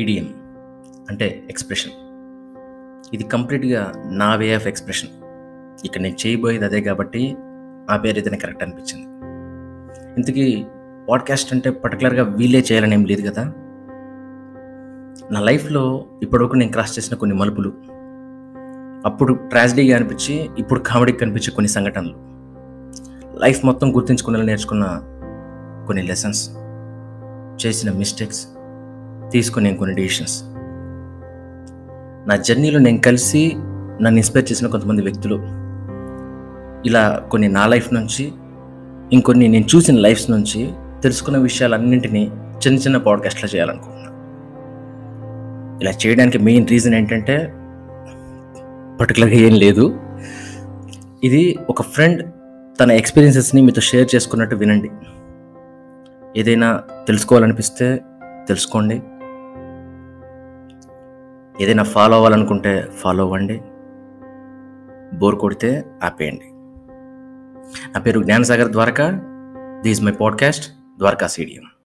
EDM అంటే expression ఇది కంప్లీట్గా నా వే ఆఫ్ ఎక్స్ప్రెషన్ ఇక్కడ నేను చేయబోయేది అదే కాబట్టి ఆ పేరు ఏదైనా కరెక్ట్ అనిపించింది. ఇంతకీ పాడ్కాస్ట్ అంటే పర్టికులర్గా వీలే చేయాలని ఏం లేదు కదా? నా లైఫ్లో ఇప్పటివరకు నేను క్రాస్ చేసిన కొన్ని మలుపులు. అప్పుడు ట్రాజడీగా అనిపించి ఇప్పుడు కామెడీకి కనిపించే కొన్ని సంఘటనలు. లైఫ్ మొత్తం గుర్తించుకునేలా నేర్చుకున్న కొన్ని లెసన్స్ చేసిన మిస్టేక్స్ తీసుకునే కొన్ని డెసిషన్స్ నా జర్నీలో నేను కలిసి నన్ను ఇన్స్పైర్ చేసిన కొంతమంది వ్యక్తులు. ఇలా కొన్ని నా లైఫ్ నుంచి ఇంకొన్ని నేను చూసిన లైఫ్స్ నుంచి తెలుసుకున్న విషయాలన్నింటినీ చిన్న చిన్న పాడ్కాస్ట్లో చేయాలనుకుంటున్నాను ఇలా చేయడానికి మెయిన్ రీజన్ ఏంటంటే పర్టికులర్గా ఏం లేదు. ఇది ఒక ఫ్రెండ్ తన ఎక్స్పీరియన్సెస్ని మీతో షేర్ చేసుకున్నట్టు వినండి. ఏదైనా తెలుసుకోవాలనిపిస్తే తెలుసుకోండి. ఏదైనా ఫాలో అవ్వాలనుకుంటే ఫాలో అవ్వండి. బోర్ కొడితే ఆపేయండి. నా పేరు Gnanasagar Dwaraka. This my podcast Dwaraka సీడియం